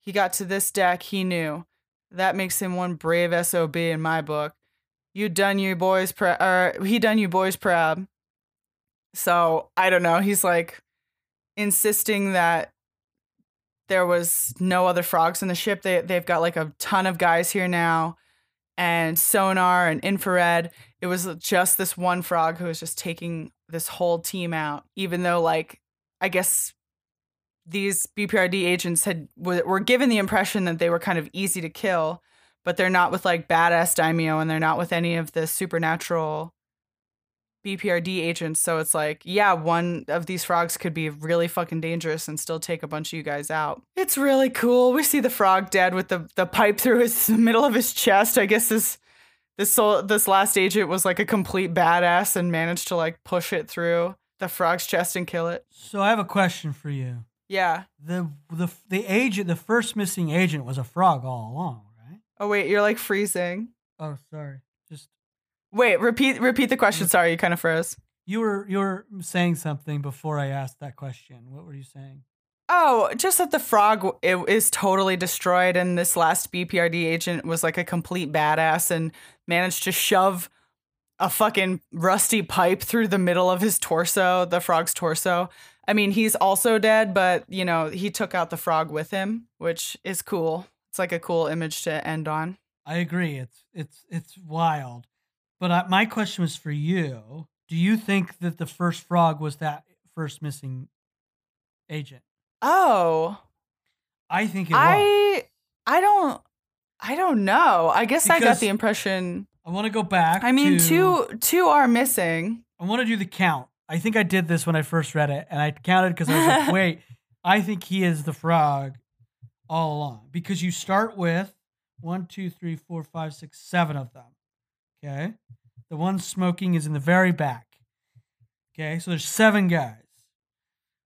he got to this deck, he knew. That makes him one brave SOB in my book. You done your boys pr- or he done you boys proud. So I don't know. He's like insisting that there was no other frogs in the ship. They they've got like a ton of guys here now, and sonar and infrared. It was just this one frog who was just taking this whole team out. Even though like I guess these BPRD agents had were given the impression that they were kind of easy to kill, but they're not with like badass daimio and they're not with any of the supernatural BPRD agents. So it's like, yeah, one of these frogs could be really fucking dangerous and still take a bunch of you guys out. It's really cool. We see the frog dead with the, the pipe through his the middle of his chest. I guess this this soul, this last agent was like a complete badass and managed to like push it through the frog's chest and kill it. So I have a question for you. Yeah. The the the agent, the first missing agent, was a frog all along, right? Oh wait, you're like freezing. Oh, sorry. Just Wait, repeat repeat the question. Mm. Sorry, you kind of froze. you were you were saying something before I asked that question. What were you saying? Oh, just that the frog it is totally destroyed, and this last BPRD agent was like a complete badass and managed to shove a fucking rusty pipe through the middle of his torso, the frog's torso. I mean, he's also dead, but you know, he took out the frog with him, which is cool. It's like a cool image to end on. I agree. It's it's it's wild. But I, my question was for you. Do you think that the first frog was that first missing agent? Oh, I think it was. I I don't I don't know. I guess I got the impression. I want to go back. I mean, to- two two are missing. I want to do the count. I think I did this when I first read it, and I counted because I was like, wait, I think he is the frog all along. Because you start with one, two, three, four, five, six, seven of them. Okay. The one smoking is in the very back. Okay. So there's seven guys.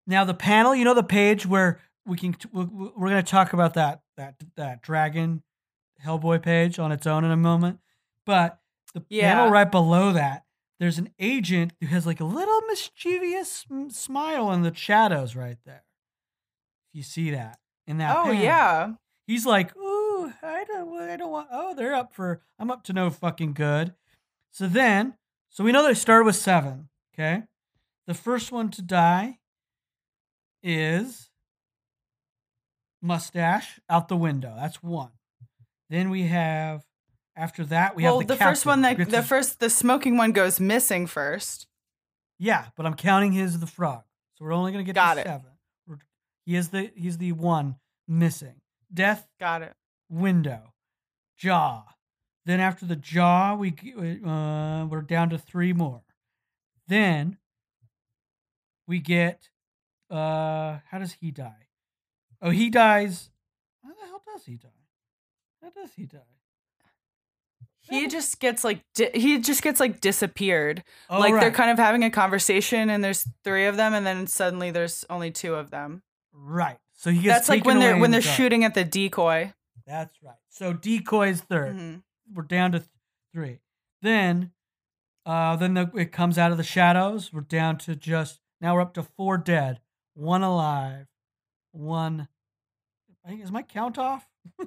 Now the panel, you know, the page where we can, we're going to talk about that, that, that dragon Hellboy page on its own in a moment. But the Yeah. panel right below that, there's an agent who has like a little mischievous smile in the shadows right there. If you see that in that. Oh panel. yeah. He's like, ooh, I don't, I don't want. Oh, they're up for. I'm up to no fucking good. So then, so we know they started with seven. Okay, the first one to die is mustache out the window. That's one. Then we have. After that, we well, have the, the, first one that the first the smoking one goes missing first. Yeah, but I'm counting his the frog. So we're only gonna get Got to it. seven. We're, he is the he's the one missing. Death Got it. Window, jaw. Then after the jaw, we uh, we're down to three more. Then we get uh, how does he die? Oh, he dies. How the hell does he die? How does he die? He just gets like di- he just gets like disappeared. Oh, like they're kind of having a conversation and there's three of them and then suddenly there's only two of them. right. So he gets That's like when they're when they're shooting at the decoy. That's right. So decoys 3rd Mhm. We're down to th- three. Then, uh, then the, it comes out of the shadows. We're down to just now. We're up to four dead, one alive, one. I think is my count off.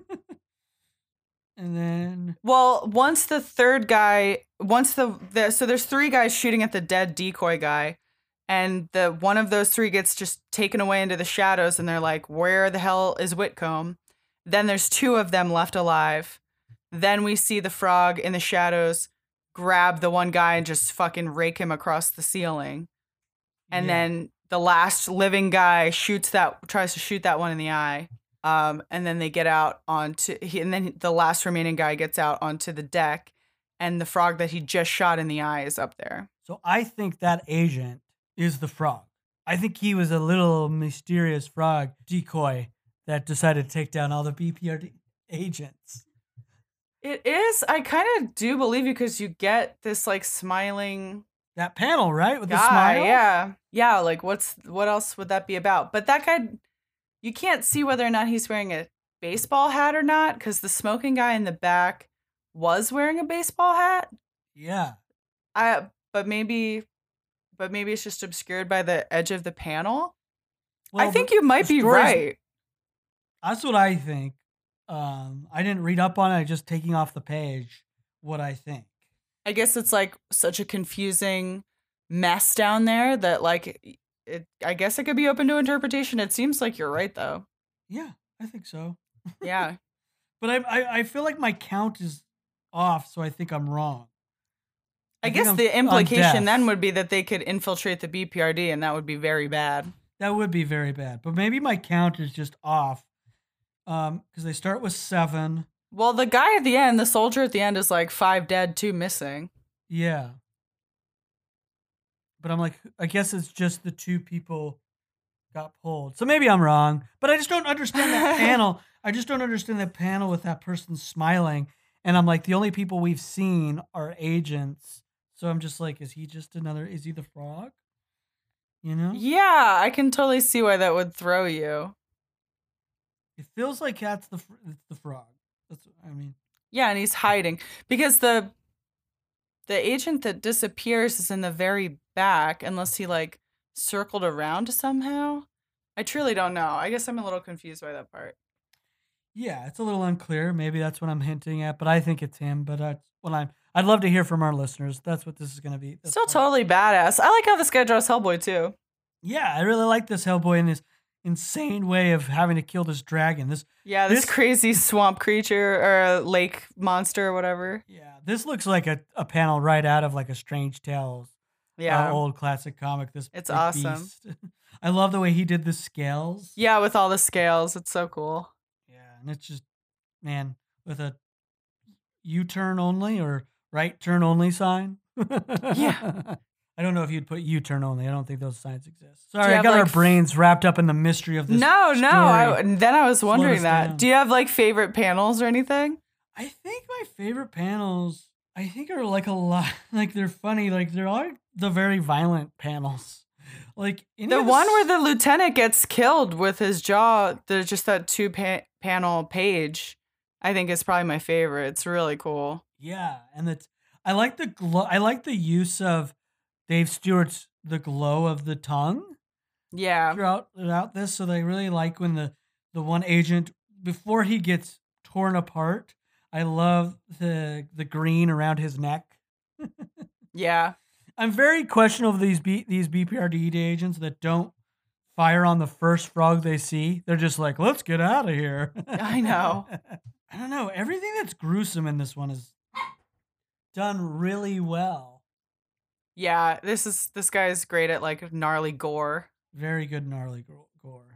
and then Well, once the third guy, once the, the so there's three guys shooting at the dead decoy guy, and the one of those three gets just taken away into the shadows, and they're like, "Where the hell is Whitcomb?" Then there's two of them left alive. Then we see the frog in the shadows grab the one guy and just fucking rake him across the ceiling, and Yeah. then the last living guy shoots that tries to shoot that one in the eye. Um, and then they get out onto he, and then the last remaining guy gets out onto the deck, and the frog that he just shot in the eye is up there. So I think that agent is the frog. I think he was a little mysterious frog decoy that decided to take down all the BPRD agents. It is. I kind of do believe you because you get this like smiling That panel, right? With the smile? Yeah, yeah. Like what's what else would that be about? But that guy, you can't see whether or not he's wearing a baseball hat or not because the smoking guy in the back was wearing a baseball hat. Yeah. I but maybe but maybe it's just obscured by the edge of the panel. I think you might be right. That's what I think. Um, I didn't read up on it. I just taking off the page what I think. I guess it's like such a confusing mess down there that like it I guess it could be open to interpretation. It seems like you're right though. Yeah, I think so. Yeah. But I, I, I feel like my count is off, so I think I'm wrong. I, think guess I'm- the I'm implication then would be that they could infiltrate the BPRD and that would be very bad. That would be very bad. But maybe my count is just off. Um, because they start with seven. Well, the guy at the end, the soldier at the end is like five dead, two missing. Yeah. But I'm like, I guess it's just the two people got pulled. So maybe I'm wrong. But I just don't understand that panel. I just don't understand that panel with that person smiling. And I'm like, the only people we've seen are agents. So I'm just like, is he just another? Is he the frog? You know, Yeah, I can totally see why that would throw you. It feels like that's the it's the frog. That's I mean, Yeah, and he's hiding because the the agent that disappears is in the very back unless he like circled around somehow. I truly don't know. I guess I'm a little confused by that part. yeah, it's a little unclear. Maybe that's what I'm hinting at, but I think it's him. But that's what I'm. I'd love to hear from our listeners. That's what this is going to be. That's Still totally badass. I like how this guy draws Hellboy too. Yeah, I really like this Hellboy in this insane way of having to kill this dragon. This Yeah, this, This- crazy swamp creature or lake monster or whatever. yeah, this looks like a, a panel right out of like a Strange Tales, uh, Yeah. old classic comic. This It's awesome. beast. I love the way he did the scales. yeah, with all the scales. It's so cool. yeah, and it's just man with a U turn only or right turn only sign. Yeah. I don't know if you'd put U turn only. I don't think those signs exist. Sorry, I got our like, f- brains wrapped up in the mystery of this. No, no. I, story. then I was wondering that. down. Do you have like favorite panels or anything? I think my favorite panels, I think are like a lot, like they're funny. Like they're all the very violent panels. Like The one where the lieutenant gets killed with his jaw, there's just that two pa- panel page. I think is probably my favorite. It's really cool. yeah, and it's I like the glow. I like the use of Dave Stewart's the glow of the tongue Yeah. throughout throughout this. So they really like when the the one agent before he gets torn apart. I love the the green around his neck. Yeah. I'm very questionable of these B, these BPRD agents that don't fire on the first frog they see. They're just like, let's get out of here. I know. I don't know. Everything that's gruesome in this one is done really well. Yeah. This is this guy's great at like gnarly gore. Very good gnarly gore.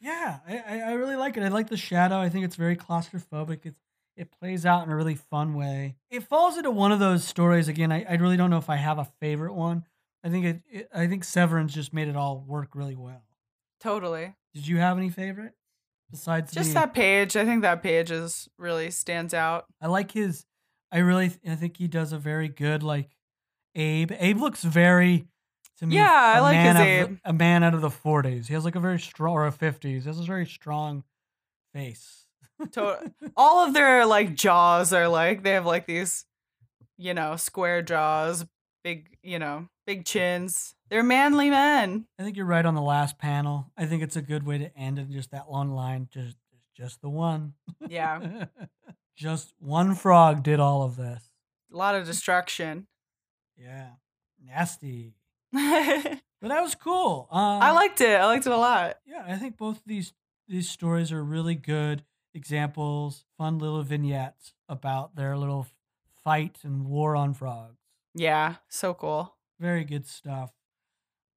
yeah. I, I, I really like it. I like the shadow. I think it's very claustrophobic. It's it plays out in a really fun way. It falls into one of those stories again. I, I really don't know if I have a favorite one. I think it, it I think Severin's just made it all work really well. Totally. Did you have any favorite besides Just the- that page. I think that page is really stands out. I like his. I really. I think he does a very good like Abe. Abe looks very. To me, Yeah, I like his of Abe. a man out of the forties. He has like a very strong or a fifties. He has a very strong face. To- all of their like jaws are like they have like these, you know, square jaws, big, you know, big chins. They're manly men. I think you're right on the last panel. I think it's a good way to end in just that one line. Just, just the one. Yeah. just one frog did all of this. A lot of destruction. Yeah. Nasty. But that was cool. Um, I liked it. I liked it a lot. Yeah, I think both of these these stories are really good examples, fun little vignettes about their little fight and war on frogs. Yeah, so cool. Very good stuff.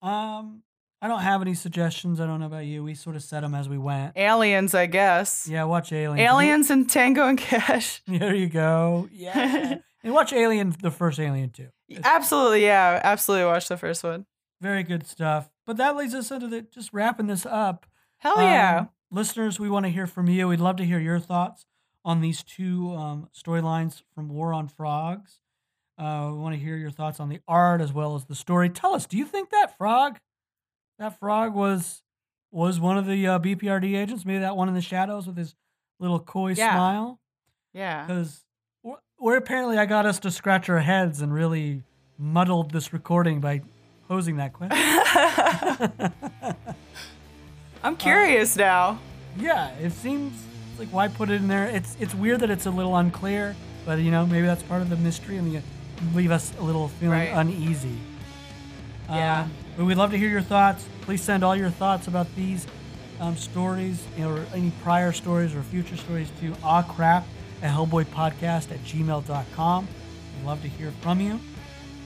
Um, I don't have any suggestions. I don't know about you. We sort of set them as we went. Aliens, I guess. Yeah, watch Aliens. Aliens and Tango and Cash. There you go. Yeah, and watch Alien, the first Alien too. It's Absolutely, yeah. Absolutely watch the first one. very good stuff. But that leads us into the just wrapping this up. Hell yeah. Um, listeners, we want to hear from you. We'd love to hear your thoughts on these two um, storylines from War on Frogs. Uh, we want to hear your thoughts on the art as well as the story. Tell us, do you think that frog, that frog was was one of the uh, BPRD agents? Maybe that one in the shadows with his little coy Yeah. smile. yeah. Because where apparently I got us to scratch our heads and really muddled this recording by posing that question. I'm curious now. Yeah, it seems like why put it in there? It's it's weird that it's a little unclear, but you know maybe that's part of the mystery and you leave us a little feeling Right. uneasy. Yeah. Um, but we'd love to hear your thoughts. Please send all your thoughts about these um, stories or any prior stories or future stories to awcrap at hellboypodcast at gmail.com. We'd love to hear from you.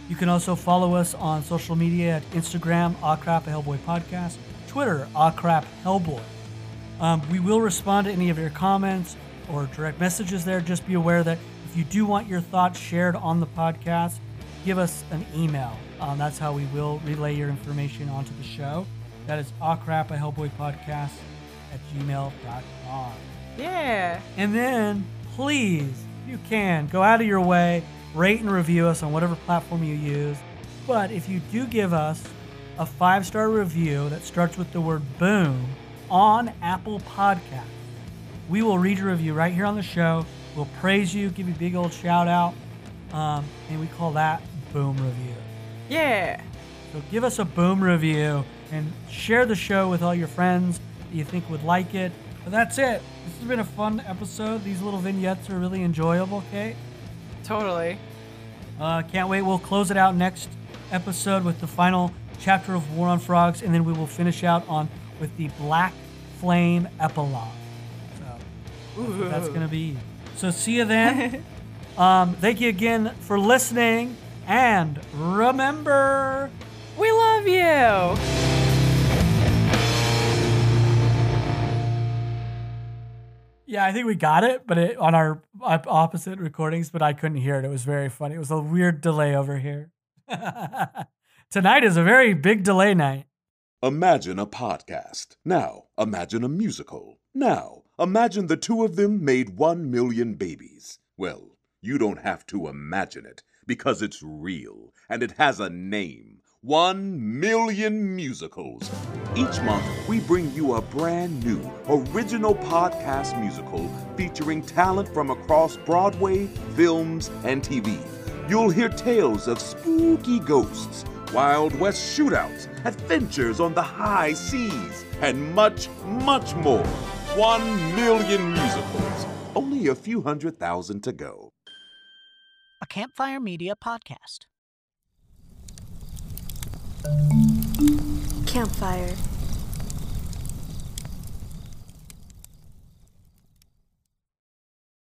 You can also follow us on social media at Instagram, awcrap a Hellboy Podcast, Twitter, awcrap Hellboy. Um, we will respond to any of your comments or direct messages there. Just be aware that if you do want your thoughts shared on the podcast, give us an email. Um, that's how we will relay your information onto the show. That is awcrap a Hellboy Podcast at gmail.com. Yeah. And then, please, you can, go out of your way, rate and review us on whatever platform you use. But if you do give us a five star review that starts with the word boom on Apple Podcasts, we will read your review right here on the show. We'll praise you, give you a big old shout out, um, and we call that boom review. Yeah. So give us a boom review and share the show with all your friends that you think would like it. But that's it. This has been a fun episode. These little vignettes are really enjoyable, Kate. Totally. Uh, can't wait. We'll close it out next episode with the final chapter of War on Frogs, and then we will finish out on with the Black Flame epilogue. So that's that's gonna be. So see you then. um, thank you again for listening, and remember. We love you. Yeah, I think we got it, but it on our opposite recordings, but I couldn't hear it. It was very funny. It was a weird delay over here. Tonight is a very big delay night. Imagine a podcast. Now, imagine a musical. Now, imagine the two of them made one million babies. Well, you don't have to imagine it because it's real and it has a name. One million musicals. Each month, we bring you a brand new, original podcast musical featuring talent from across Broadway, films, and TV. You'll hear tales of spooky ghosts, Wild West shootouts, adventures on the high seas, and much, much more. One million musicals. Only a few hundred thousand to go. A Campfire Media podcast. Campfire.